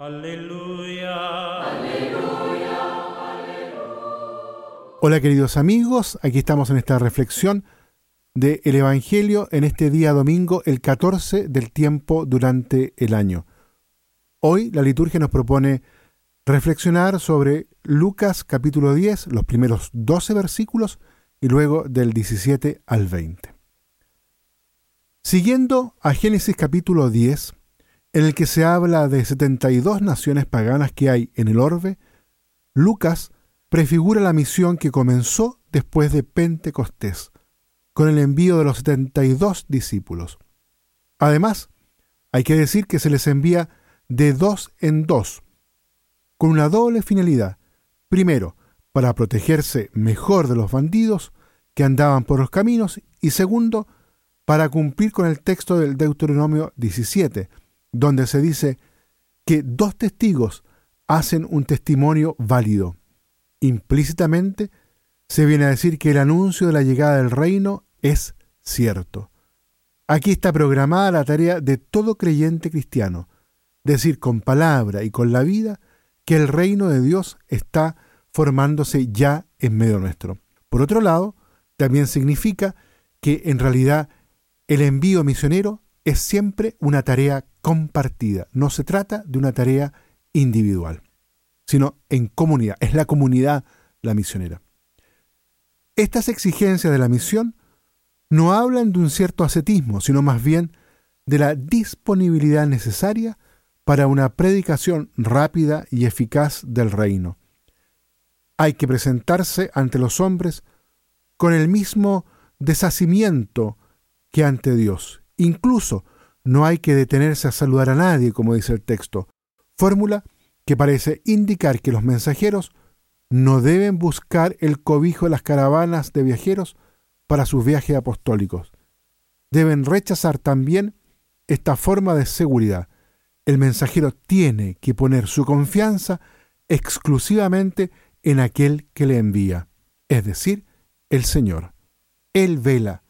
Aleluya. Hola queridos amigos, aquí estamos en esta reflexión del Evangelio en este día domingo, el 14 del tiempo durante el año. Hoy la liturgia nos propone reflexionar sobre Lucas capítulo 10, los primeros 12 versículos y luego del 17 al 20. Siguiendo a Génesis capítulo 10, en el que se habla de 72 naciones paganas que hay en el orbe, Lucas prefigura la misión que comenzó después de Pentecostés, con el envío de los 72 discípulos. Además, hay que decir que se les envía de dos en dos, con una doble finalidad. Primero, para protegerse mejor de los bandidos que andaban por los caminos, y segundo, para cumplir con el texto del Deuteronomio 17, donde se dice que dos testigos hacen un testimonio válido. Implícitamente se viene a decir que el anuncio de la llegada del reino es cierto. Aquí está programada la tarea de todo creyente cristiano, decir con palabra y con la vida que el reino de Dios está formándose ya en medio nuestro. Por otro lado, también significa que en realidad el envío misionero es siempre una tarea compartida, no se trata de una tarea individual, sino en comunidad, es la comunidad la misionera. Estas exigencias de la misión no hablan de un cierto ascetismo, sino más bien de la disponibilidad necesaria para una predicación rápida y eficaz del reino. Hay que presentarse ante los hombres con el mismo deshacimiento que ante Dios. Incluso no hay que detenerse a saludar a nadie, como dice el texto, fórmula que parece indicar que los mensajeros no deben buscar el cobijo de las caravanas de viajeros para sus viajes apostólicos. Deben rechazar también esta forma de seguridad. El mensajero tiene que poner su confianza exclusivamente en aquel que le envía, es decir, el Señor. Él vela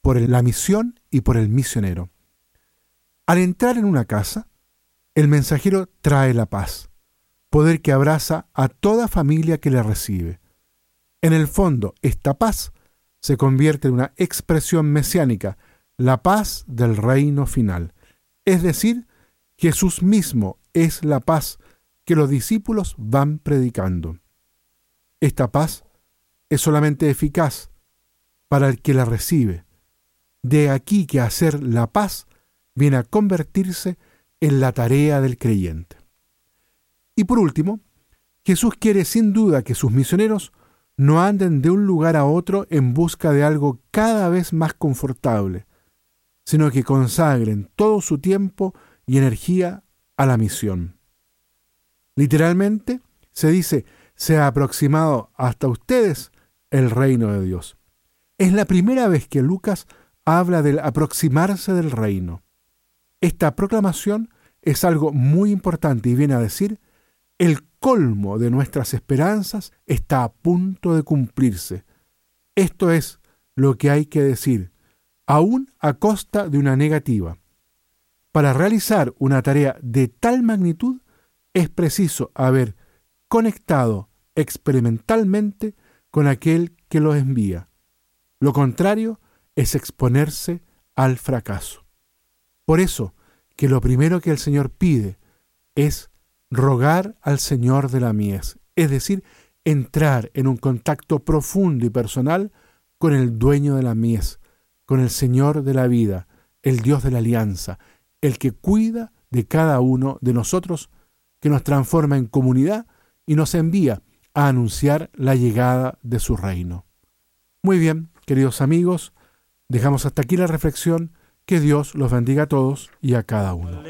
por la misión y por el misionero. Al entrar en una casa, el mensajero trae la paz, poder que abraza a toda familia que le recibe. En el fondo, esta paz se convierte en una expresión mesiánica, la paz del reino final. Es decir, Jesús mismo es la paz que los discípulos van predicando. Esta paz es solamente eficaz para el que la recibe. De aquí que hacer la paz viene a convertirse en la tarea del creyente. Y por último, Jesús quiere sin duda que sus misioneros no anden de un lugar a otro en busca de algo cada vez más confortable, sino que consagren todo su tiempo y energía a la misión. Literalmente se dice, se ha aproximado hasta ustedes el reino de Dios. Es la primera vez que Lucas habla del aproximarse del reino. Esta proclamación es algo muy importante y viene a decir, el colmo de nuestras esperanzas está a punto de cumplirse. Esto es lo que hay que decir, aún a costa de una negativa. Para realizar una tarea de tal magnitud es preciso haber conectado experimentalmente con aquel que lo envía. Lo contrario es exponerse al fracaso. Por eso que lo primero que el Señor pide es rogar al Señor de la mies, es decir, entrar en un contacto profundo y personal con el dueño de la mies, con el Señor de la vida, el Dios de la alianza, el que cuida de cada uno de nosotros, que nos transforma en comunidad y nos envía a anunciar la llegada de su reino. Muy bien, queridos amigos, dejamos hasta aquí la reflexión que Dios los bendiga a todos y a cada uno.